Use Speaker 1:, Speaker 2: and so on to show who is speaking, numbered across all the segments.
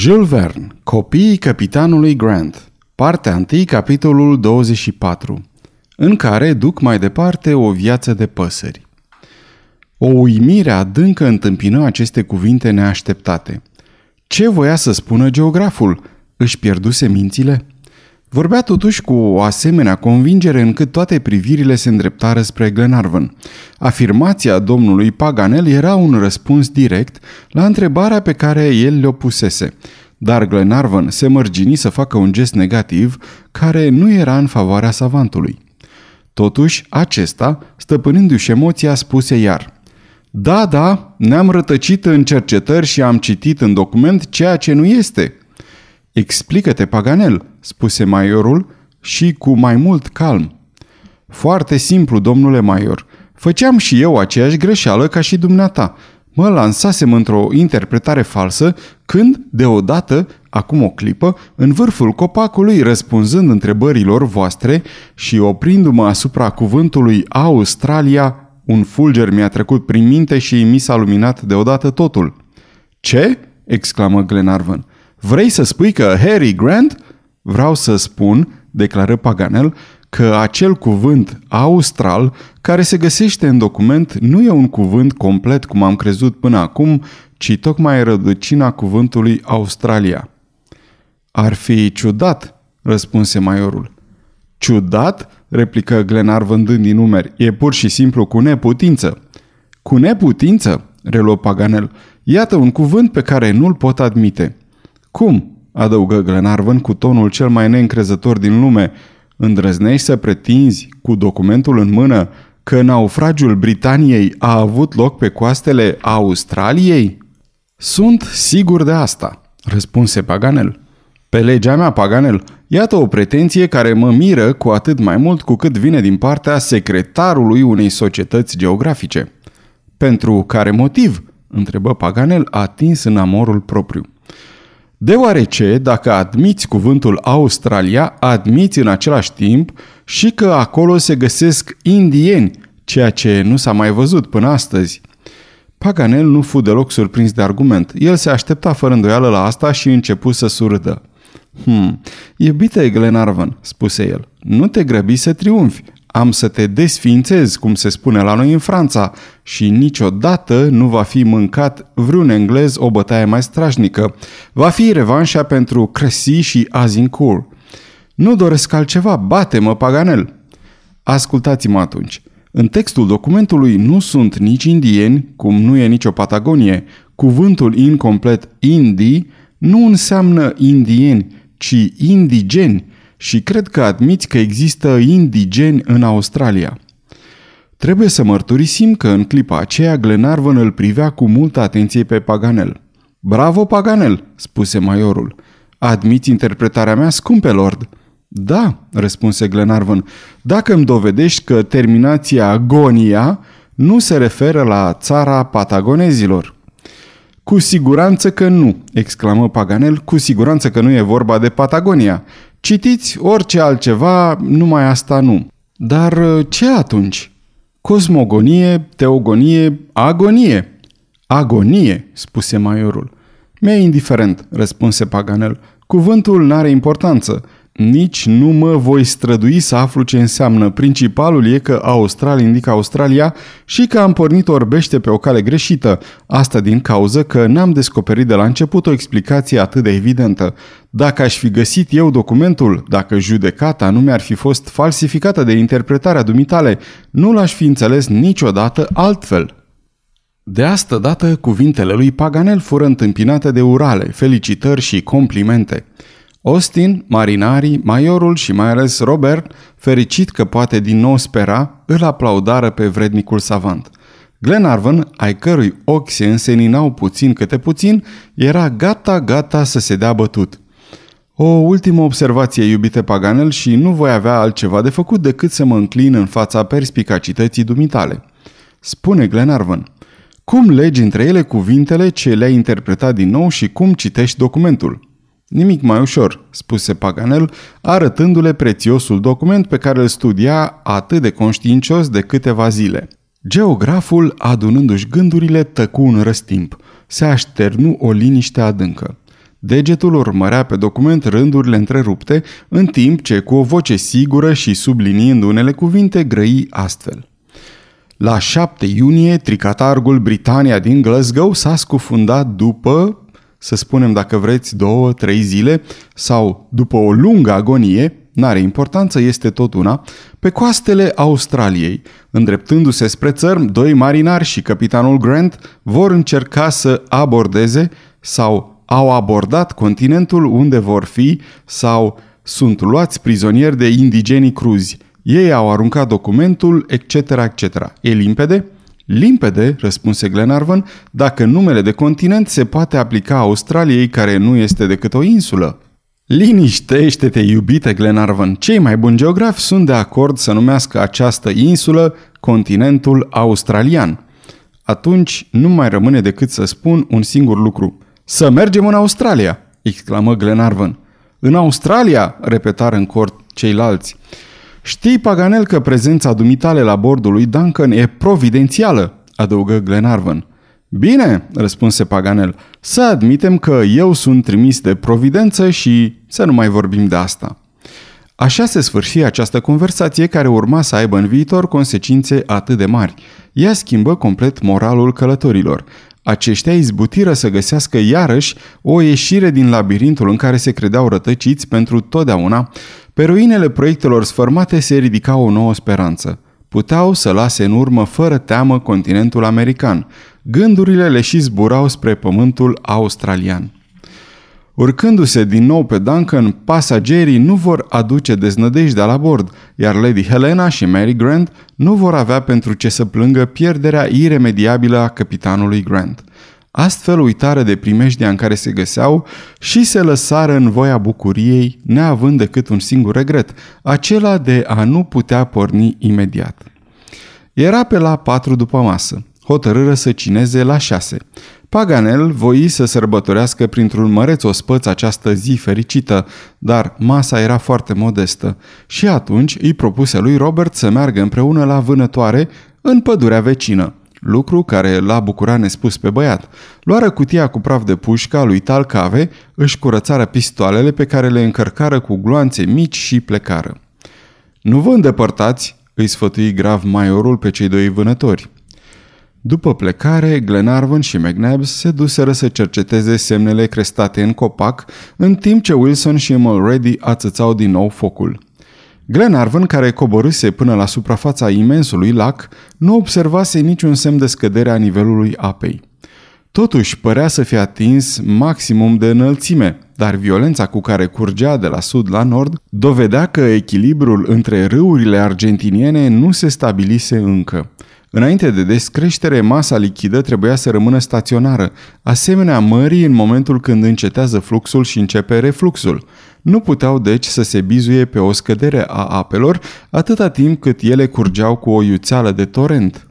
Speaker 1: Jules Verne, Copiii capitanului Grant, partea 1, capitolul 24, în care duc mai departe o viață de păsări. O uimire adâncă întâmpină aceste cuvinte neașteptate. Ce voia să spună geograful? Își pierduse mințile? Vorbea totuși cu o asemenea convingere încât toate privirile se îndreptară spre Glenarvan. Afirmația domnului Paganel era un răspuns direct la întrebarea pe care el le-o pusese, dar Glenarvan se mărgini să facă un gest negativ care nu era în favoarea savantului. Totuși, acesta, stăpânindu-și emoția, spuse iar – da, da, ne-am rătăcit în cercetări și am citit în document ceea ce nu este. Explică-te, Paganel, spuse maiorul și cu mai mult calm. Foarte simplu, domnule maior. Făceam și eu aceeași greșeală ca și dumneata. Mă lansasem într-o interpretare falsă când, deodată, acum o clipă, în vârful copacului, răspunzând întrebărilor voastre și oprindu-mă asupra cuvântului Australia, un fulger mi-a trecut prin minte și mi s-a luminat deodată totul. Ce? exclamă Glenarvan. Vrei să spui că Harry Grant? Vreau să spun, declară Paganel, că acel cuvânt austral care se găsește în document nu e un cuvânt complet cum am crezut până acum, ci tocmai rădăcina cuvântului Australia. Ar fi ciudat, răspunse maiorul. Ciudat? replică Glenarvan dând din numeri. E pur și simplu cu neputință. Cu neputință? reluă Paganel. Iată un cuvânt pe care nu-l pot admite. Cum? Adăugă Glenarvan cu tonul cel mai neîncrezător din lume. Îndrăznești să pretinzi, cu documentul în mână, că naufragiul Britaniei a avut loc pe coastele Australiei? Sunt sigur de asta, răspunse Paganel. Pe legea mea, Paganel, iată o pretenție care mă miră cu atât mai mult cu cât vine din partea secretarului unei societăți geografice. Pentru care motiv? întrebă Paganel, atins în amorul propriu. Deoarece, dacă admiți cuvântul Australia, admiți în același timp și că acolo se găsesc indieni, ceea ce nu s-a mai văzut până astăzi. Paganel nu fu deloc surprins de argument. El se aștepta fără îndoială la asta și începu să surdă. Hmm, iubite Glenarvan, spuse el, nu te grăbi să triumfi. Am să te desfințez, cum se spune la noi în Franța, și niciodată nu va fi mâncat vreun englez o bătaie mai strașnică. Va fi revanșa pentru Cressy și Azincourt. Nu doresc altceva, bate-mă, Paganel! Ascultați-mă atunci. În textul documentului nu sunt nici indieni, cum nu e nicio Patagonie. Cuvântul incomplet indi nu înseamnă indieni, ci indigeni și cred că admiți că există indigeni în Australia. Trebuie să mărturisim că în clipa aceea Glenarvan îl privea cu multă atenție pe Paganel. Bravo, Paganel!" spuse maiorul. Admiți interpretarea mea, scumpe lord?" Da," răspunse Glenarvan, dacă îmi dovedești că terminația Gonia nu se referă la țara patagonezilor." Cu siguranță că nu, exclamă Paganel, cu siguranță că nu e vorba de Patagonia. Citiți orice altceva, numai asta nu. Dar uh, ce atunci? Cosmogonie, teogonie, agonie. Agonie, spuse maiorul. Mi-e indiferent, răspunse Paganel. Cuvântul n-are importanță. Nici nu mă voi strădui să aflu ce înseamnă. Principalul e că Austral indică Australia și că am pornit orbește pe o cale greșită. Asta din cauză că n-am descoperit de la început o explicație atât de evidentă. Dacă aș fi găsit eu documentul, dacă judecata nu mi-ar fi fost falsificată de interpretarea dumitale, nu l-aș fi înțeles niciodată altfel. De asta dată, cuvintele lui Paganel fură întâmpinate de urale, felicitări și complimente. Austin, marinarii, maiorul și mai ales Robert, fericit că poate din nou spera, îl aplaudară pe vrednicul savant. Glenarvan, ai cărui ochi se înseninau puțin câte puțin, era gata-gata să se dea bătut. O ultimă observație, iubite Paganel, și nu voi avea altceva de făcut decât să mă înclin în fața perspicacității dumitale. Spune Glenarvan, cum legi între ele cuvintele ce le-ai interpretat din nou și cum citești documentul? Nimic mai ușor, spuse Paganel, arătându-le prețiosul document pe care îl studia atât de conștiincios de câteva zile. Geograful, adunându-și gândurile, tăcu un răstimp. Se așternu o liniște adâncă. Degetul urmărea pe document rândurile întrerupte, în timp ce, cu o voce sigură și subliniind unele cuvinte, grăi astfel. La 7 iunie, tricatargul Britania din Glasgow s-a scufundat după, să spunem dacă vreți, două, trei zile, sau după o lungă agonie, n-are importanță, este tot una, pe coastele Australiei. Îndreptându-se spre țărm, doi marinari și capitanul Grant vor încerca să abordeze sau au abordat continentul unde vor fi sau sunt luați prizonieri de indigenii cruzi. Ei au aruncat documentul, etc., etc. E limpede? Limpede, răspunse Glenarvan, dacă numele de continent se poate aplica Australiei care nu este decât o insulă. Liniștește-te, iubite Glenarvan. Cei mai buni geografi sunt de acord să numească această insulă continentul australian. Atunci nu mai rămâne decât să spun un singur lucru. Să mergem în Australia, exclamă Glenarvan. În Australia, repetară în cort ceilalți. Știi, Paganel, că prezența dumitale la bordul lui Duncan e providențială, adăugă Glenarvan. Bine, răspunse Paganel, să admitem că eu sunt trimis de providență și să nu mai vorbim de asta. Așa se sfârși această conversație care urma să aibă în viitor consecințe atât de mari. Ea schimbă complet moralul călătorilor. Aceștia izbutiră să găsească iarăși o ieșire din labirintul în care se credeau rătăciți pentru totdeauna. Pe ruinele proiectelor sfărmate se ridica o nouă speranță. Puteau să lase în urmă fără teamă continentul american. Gândurile le și zburau spre pământul australian. Urcându-se din nou pe Duncan, pasagerii nu vor aduce deznădejdea la bord, iar Lady Helena și Mary Grant nu vor avea pentru ce să plângă pierderea iremediabilă a capitanului Grant. Astfel uitară de primejdia în care se găseau și se lăsară în voia bucuriei, neavând decât un singur regret, acela de a nu putea porni imediat. Era pe la patru după masă. Hotărâră să cineze la șase. Paganel voi să sărbătorească printr-un măreț ospăț această zi fericită, dar masa era foarte modestă și atunci îi propuse lui Robert să meargă împreună la vânătoare în pădurea vecină lucru care l-a bucurat nespus pe băiat. Luară cutia cu praf de pușca lui Talcave, își curățară pistoalele pe care le încărcară cu gloanțe mici și plecară. Nu vă îndepărtați, îi sfătui grav maiorul pe cei doi vânători. După plecare, Glenarvan și McNabbs se duseră să cerceteze semnele crestate în copac, în timp ce Wilson și Mulready ațățau din nou focul. Glenarvan, care coborâse până la suprafața imensului lac, nu observase niciun semn de scădere a nivelului apei. Totuși, părea să fie atins maximum de înălțime, dar violența cu care curgea de la sud la nord dovedea că echilibrul între râurile argentiniene nu se stabilise încă. Înainte de descreștere, masa lichidă trebuia să rămână staționară, asemenea mării în momentul când încetează fluxul și începe refluxul. Nu puteau deci să se bizuie pe o scădere a apelor atâta timp cât ele curgeau cu o iuțeală de torent.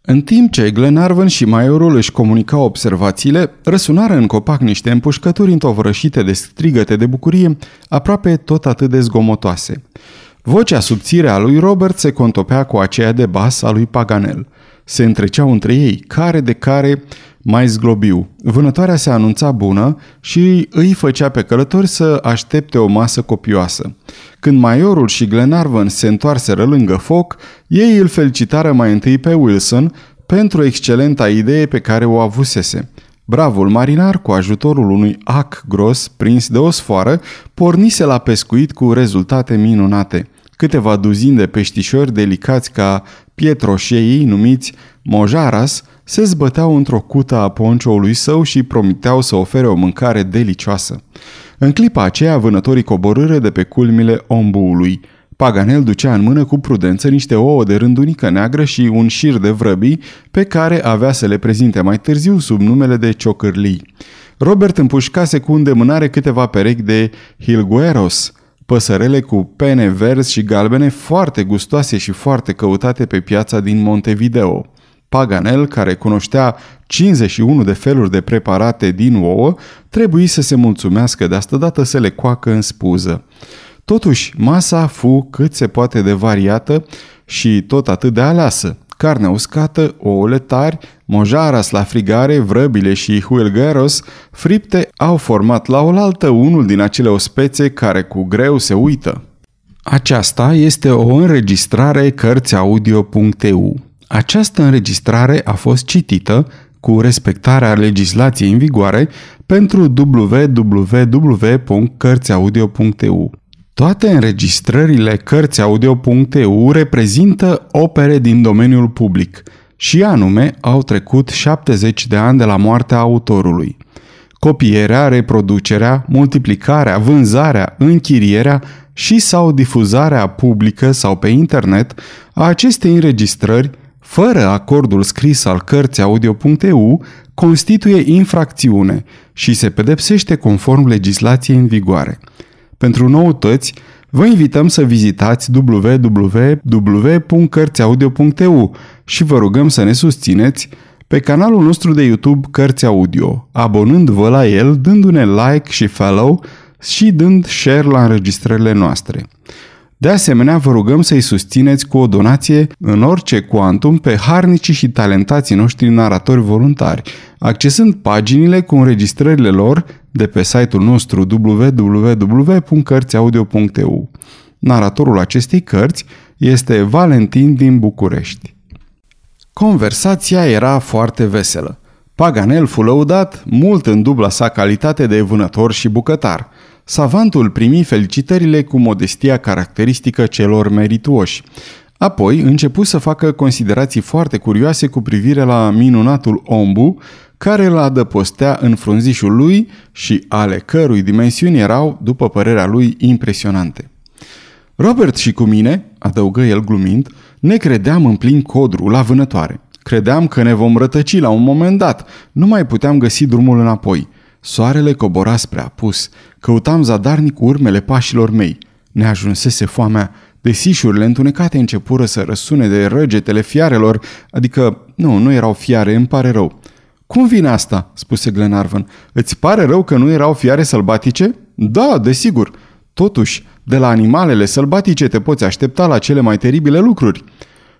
Speaker 1: În timp ce Glenarvan și Maiorul își comunicau observațiile, răsunară în copac niște împușcături întovărășite de strigăte de bucurie, aproape tot atât de zgomotoase. Vocea subțire a lui Robert se contopea cu aceea de bas a lui Paganel. Se întreceau între ei, care de care mai zglobiu. Vânătoarea se anunța bună și îi făcea pe călători să aștepte o masă copioasă. Când Maiorul și Glenarvan se întoarseră lângă foc, ei îl felicitară mai întâi pe Wilson pentru excelenta idee pe care o avusese. Bravul marinar, cu ajutorul unui ac gros prins de o sfoară, pornise la pescuit cu rezultate minunate. Câteva duzini de peștișori delicați ca pietroșeii, numiți mojaras, se zbăteau într-o cută a poncioului său și promiteau să ofere o mâncare delicioasă. În clipa aceea, vânătorii coborâre de pe culmile ombuului. Paganel ducea în mână cu prudență niște ouă de rândunică neagră și un șir de vrăbii pe care avea să le prezinte mai târziu sub numele de ciocârlii. Robert împușcase cu îndemânare câteva perechi de hilgueros, păsărele cu pene verzi și galbene foarte gustoase și foarte căutate pe piața din Montevideo. Paganel, care cunoștea 51 de feluri de preparate din ouă, trebuie să se mulțumească de asta dată să le coacă în spuză. Totuși, masa fu cât se poate de variată și tot atât de aleasă. Carne uscată, ouăle tari, mojaras la frigare, vrăbile și huelgeros, fripte, au format la oaltă unul din acele ospețe care cu greu se uită. Aceasta este o înregistrare Cărțiaudio.eu. Această înregistrare a fost citită cu respectarea legislației în vigoare pentru www.cărțiaudio.eu. Toate înregistrările Cărțiaudio.eu reprezintă opere din domeniul public și anume au trecut 70 de ani de la moartea autorului. Copierea, reproducerea, multiplicarea, vânzarea, închirierea și sau difuzarea publică sau pe internet a acestei înregistrări fără acordul scris al cărții audio.eu, constituie infracțiune și se pedepsește conform legislației în vigoare. Pentru noutăți, vă invităm să vizitați www.cărțiaudio.eu și vă rugăm să ne susțineți pe canalul nostru de YouTube Cărți Audio, abonând-vă la el, dându-ne like și follow și dând share la înregistrările noastre. De asemenea, vă rugăm să-i susțineți cu o donație în orice cuantum pe harnicii și talentații noștri naratori voluntari, accesând paginile cu înregistrările lor de pe site-ul nostru www.cărțiaudio.eu. Naratorul acestei cărți este Valentin din București. Conversația era foarte veselă. Paganel fu lăudat mult în dubla sa calitate de vânător și bucătar – Savantul primi felicitările cu modestia caracteristică celor merituoși. Apoi începu să facă considerații foarte curioase cu privire la minunatul ombu, care îl adăpostea în frunzișul lui și ale cărui dimensiuni erau, după părerea lui, impresionante. Robert și cu mine, adăugă el glumind, ne credeam în plin codru, la vânătoare. Credeam că ne vom rătăci la un moment dat, nu mai puteam găsi drumul înapoi – Soarele cobora spre apus. Căutam zadarnic urmele pașilor mei. Ne ajunsese foamea. Desișurile întunecate începură să răsune de răgetele fiarelor, adică, nu, nu erau fiare, îmi pare rău. Cum vine asta?" spuse Glenarvan. Îți pare rău că nu erau fiare sălbatice?" Da, desigur. Totuși, de la animalele sălbatice te poți aștepta la cele mai teribile lucruri."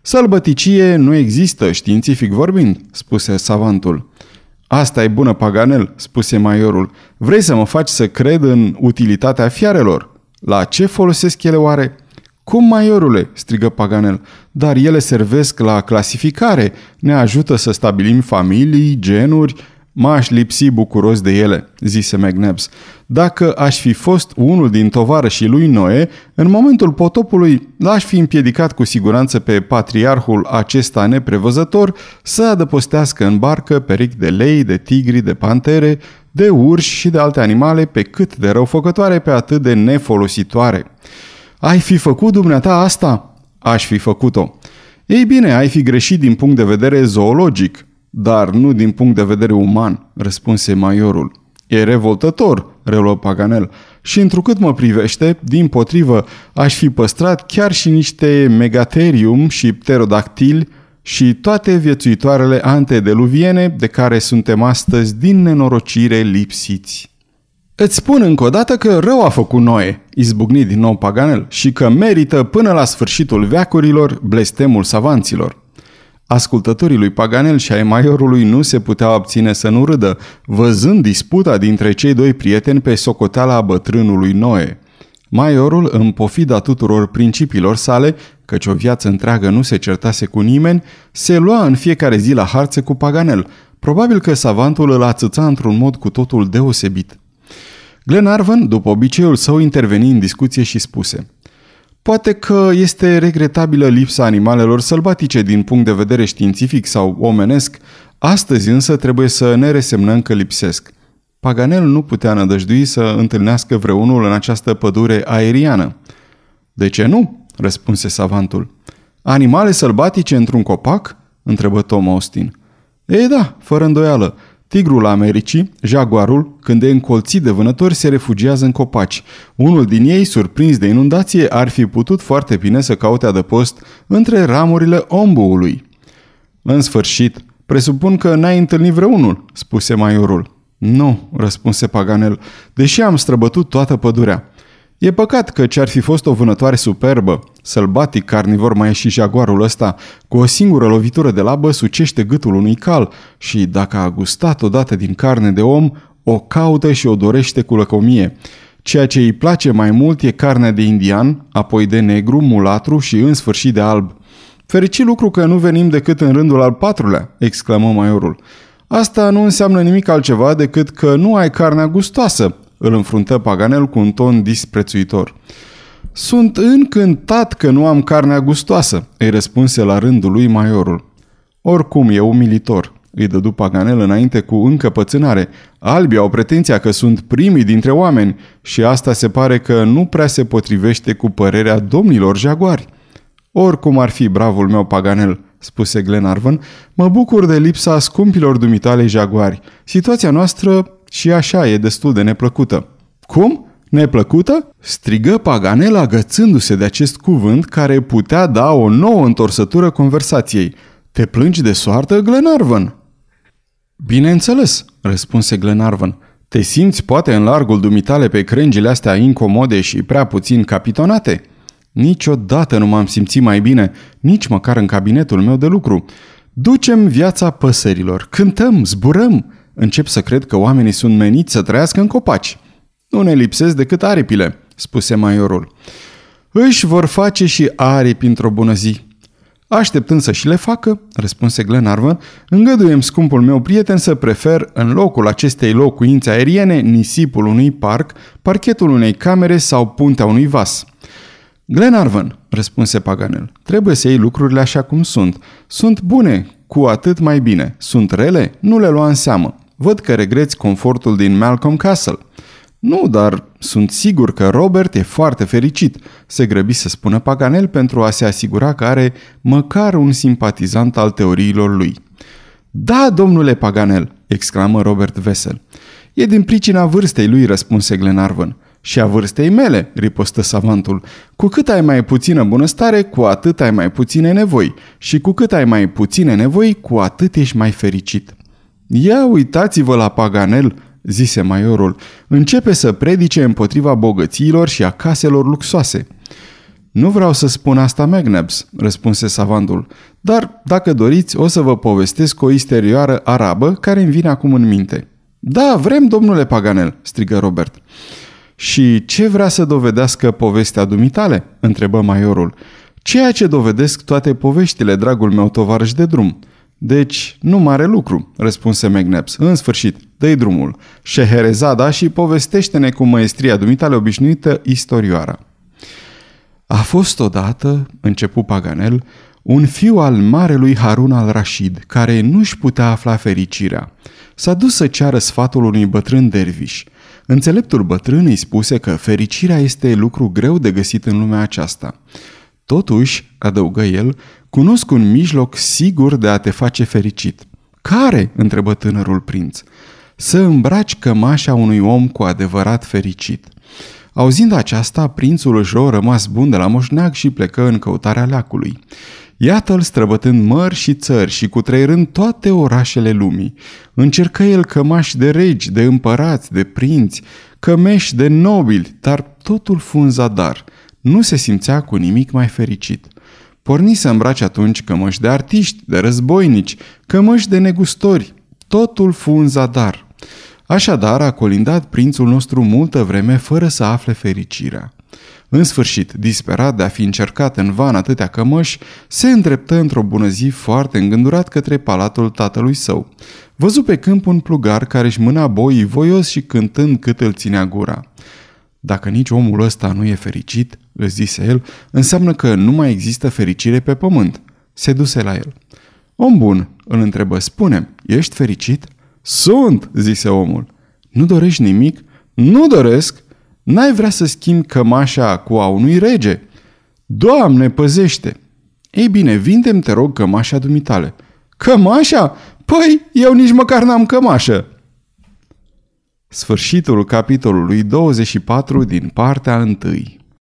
Speaker 1: Sălbăticie nu există, științific vorbind," spuse savantul. Asta e bună, Paganel, spuse maiorul. Vrei să mă faci să cred în utilitatea fiarelor? La ce folosesc ele oare? Cum, maiorule?" strigă Paganel. Dar ele servesc la clasificare, ne ajută să stabilim familii, genuri, M-aș lipsi bucuros de ele, zise McNabbs. Dacă aș fi fost unul din tovarășii lui Noe, în momentul potopului l-aș fi împiedicat cu siguranță pe patriarhul acesta neprevăzător să adăpostească în barcă peric de lei, de tigri, de pantere, de urși și de alte animale pe cât de răufăcătoare, pe atât de nefolositoare. Ai fi făcut dumneata asta? Aș fi făcut-o. Ei bine, ai fi greșit din punct de vedere zoologic – dar nu din punct de vedere uman, răspunse maiorul. E revoltător, reluă Paganel, și întrucât mă privește, din potrivă, aș fi păstrat chiar și niște megaterium și pterodactili și toate viețuitoarele antedeluviene de care suntem astăzi din nenorocire lipsiți. Îți spun încă o dată că rău a făcut Noe, izbucni din nou Paganel, și că merită până la sfârșitul veacurilor blestemul savanților. Ascultătorii lui Paganel și ai maiorului nu se puteau abține să nu râdă, văzând disputa dintre cei doi prieteni pe socoteala bătrânului Noe. Maiorul, în pofida tuturor principiilor sale, căci o viață întreagă nu se certase cu nimeni, se lua în fiecare zi la harță cu Paganel. Probabil că savantul îl ațăța într-un mod cu totul deosebit. Glenarvan, după obiceiul său, interveni în discuție și spuse – Poate că este regretabilă lipsa animalelor sălbatice din punct de vedere științific sau omenesc, astăzi însă trebuie să ne resemnăm că lipsesc. Paganel nu putea nădăjdui să întâlnească vreunul în această pădure aeriană. De ce nu? răspunse savantul. Animale sălbatice într-un copac? întrebă Tom Austin. Ei da, fără îndoială. Tigrul Americii, jaguarul, când e încolțit de vânători, se refugiază în copaci. Unul din ei, surprins de inundație, ar fi putut foarte bine să caute adăpost între ramurile ombuului. În sfârșit, presupun că n-ai întâlnit vreunul, spuse maiorul. Nu, răspunse Paganel, deși am străbătut toată pădurea. E păcat că ce-ar fi fost o vânătoare superbă, sălbatic carnivor mai e și jaguarul ăsta, cu o singură lovitură de labă sucește gâtul unui cal și, dacă a gustat odată din carne de om, o caută și o dorește cu lăcomie. Ceea ce îi place mai mult e carnea de indian, apoi de negru, mulatru și în sfârșit de alb. Fericit lucru că nu venim decât în rândul al patrulea, exclamă maiorul. Asta nu înseamnă nimic altceva decât că nu ai carnea gustoasă, îl înfruntă Paganel cu un ton disprețuitor. Sunt încântat că nu am carnea gustoasă, îi răspunse la rândul lui maiorul. Oricum e umilitor, îi dădu Paganel înainte cu încăpățânare. Albii au pretenția că sunt primii dintre oameni și asta se pare că nu prea se potrivește cu părerea domnilor jaguari. Oricum ar fi bravul meu Paganel, spuse Glenarvan, mă bucur de lipsa scumpilor dumitale jaguari. Situația noastră și așa e destul de neplăcută. Cum? Neplăcută? Strigă Paganel agățându-se de acest cuvânt care putea da o nouă întorsătură conversației. Te plângi de soartă, Glenarvan? Bineînțeles, răspunse Glenarvan. Te simți poate în largul dumitale pe crengile astea incomode și prea puțin capitonate? Niciodată nu m-am simțit mai bine, nici măcar în cabinetul meu de lucru. Ducem viața păsărilor, cântăm, zburăm. Încep să cred că oamenii sunt meniți să trăiască în copaci. Nu ne lipsesc decât aripile, spuse maiorul. Își vor face și aripi într-o bună zi. Așteptând să și le facă, răspunse Glenarvan, îngăduiem scumpul meu prieten să prefer în locul acestei locuințe aeriene nisipul unui parc, parchetul unei camere sau puntea unui vas. Glenarvan, răspunse Paganel, trebuie să iei lucrurile așa cum sunt. Sunt bune, cu atât mai bine. Sunt rele, nu le lua în seamă. Văd că regreți confortul din Malcolm Castle. Nu, dar sunt sigur că Robert e foarte fericit, se grăbi să spună Paganel pentru a se asigura că are măcar un simpatizant al teoriilor lui. Da, domnule Paganel, exclamă Robert vesel. E din pricina vârstei lui, răspunse Glenarvan. Și a vârstei mele, ripostă savantul. Cu cât ai mai puțină bunăstare, cu atât ai mai puține nevoi. Și cu cât ai mai puține nevoi, cu atât ești mai fericit. Ia uitați-vă la Paganel, zise maiorul. Începe să predice împotriva bogățiilor și a caselor luxoase. Nu vreau să spun asta, Magnabs, răspunse savantul, dar, dacă doriți, o să vă povestesc o isterioară arabă care îmi vine acum în minte. Da, vrem, domnule Paganel, strigă Robert. Și ce vrea să dovedească povestea dumitale? întrebă maiorul. Ceea ce dovedesc toate poveștile, dragul meu tovarăș de drum. Deci, nu mare lucru, răspunse McNabbs. În sfârșit, dă drumul. Șeherezada și povestește-ne cu măestria dumitale obișnuită istorioara. A fost odată, începu Paganel, un fiu al marelui Harun al Rashid, care nu-și putea afla fericirea. S-a dus să ceară sfatul unui bătrân derviș – Înțeleptul bătrân îi spuse că fericirea este lucru greu de găsit în lumea aceasta. Totuși, adăugă el, cunosc un mijloc sigur de a te face fericit. Care? întrebă tânărul prinț. Să îmbraci cămașa unui om cu adevărat fericit. Auzind aceasta, prințul își rămas bun de la moșneag și plecă în căutarea leacului. Iată-l străbătând mări și țări și cutrăirând toate orașele lumii. Încercă el cămași de regi, de împărați, de prinți, cămeși de nobili, dar totul fu în zadar. Nu se simțea cu nimic mai fericit. Porni să îmbrace atunci cămăși de artiști, de războinici, cămăși de negustori. Totul fu în zadar. Așadar a colindat prințul nostru multă vreme fără să afle fericirea. În sfârșit, disperat de a fi încercat în van atâtea cămăși, se îndreptă într-o bună zi foarte îngândurat către palatul tatălui său. Văzu pe câmp un plugar care își mâna boii voios și cântând cât îl ținea gura. Dacă nici omul ăsta nu e fericit, îți zise el, înseamnă că nu mai există fericire pe pământ. Se duse la el. Om bun, îl întrebă, spune ești fericit? Sunt, zise omul. Nu dorești nimic? Nu doresc, N-ai vrea să schimbi cămașa cu a unui rege? Doamne, păzește! Ei bine, vindem, te rog, cămașa dumitale. Cămașa? Păi, eu nici măcar n-am cămașă. Sfârșitul capitolului 24 din partea 1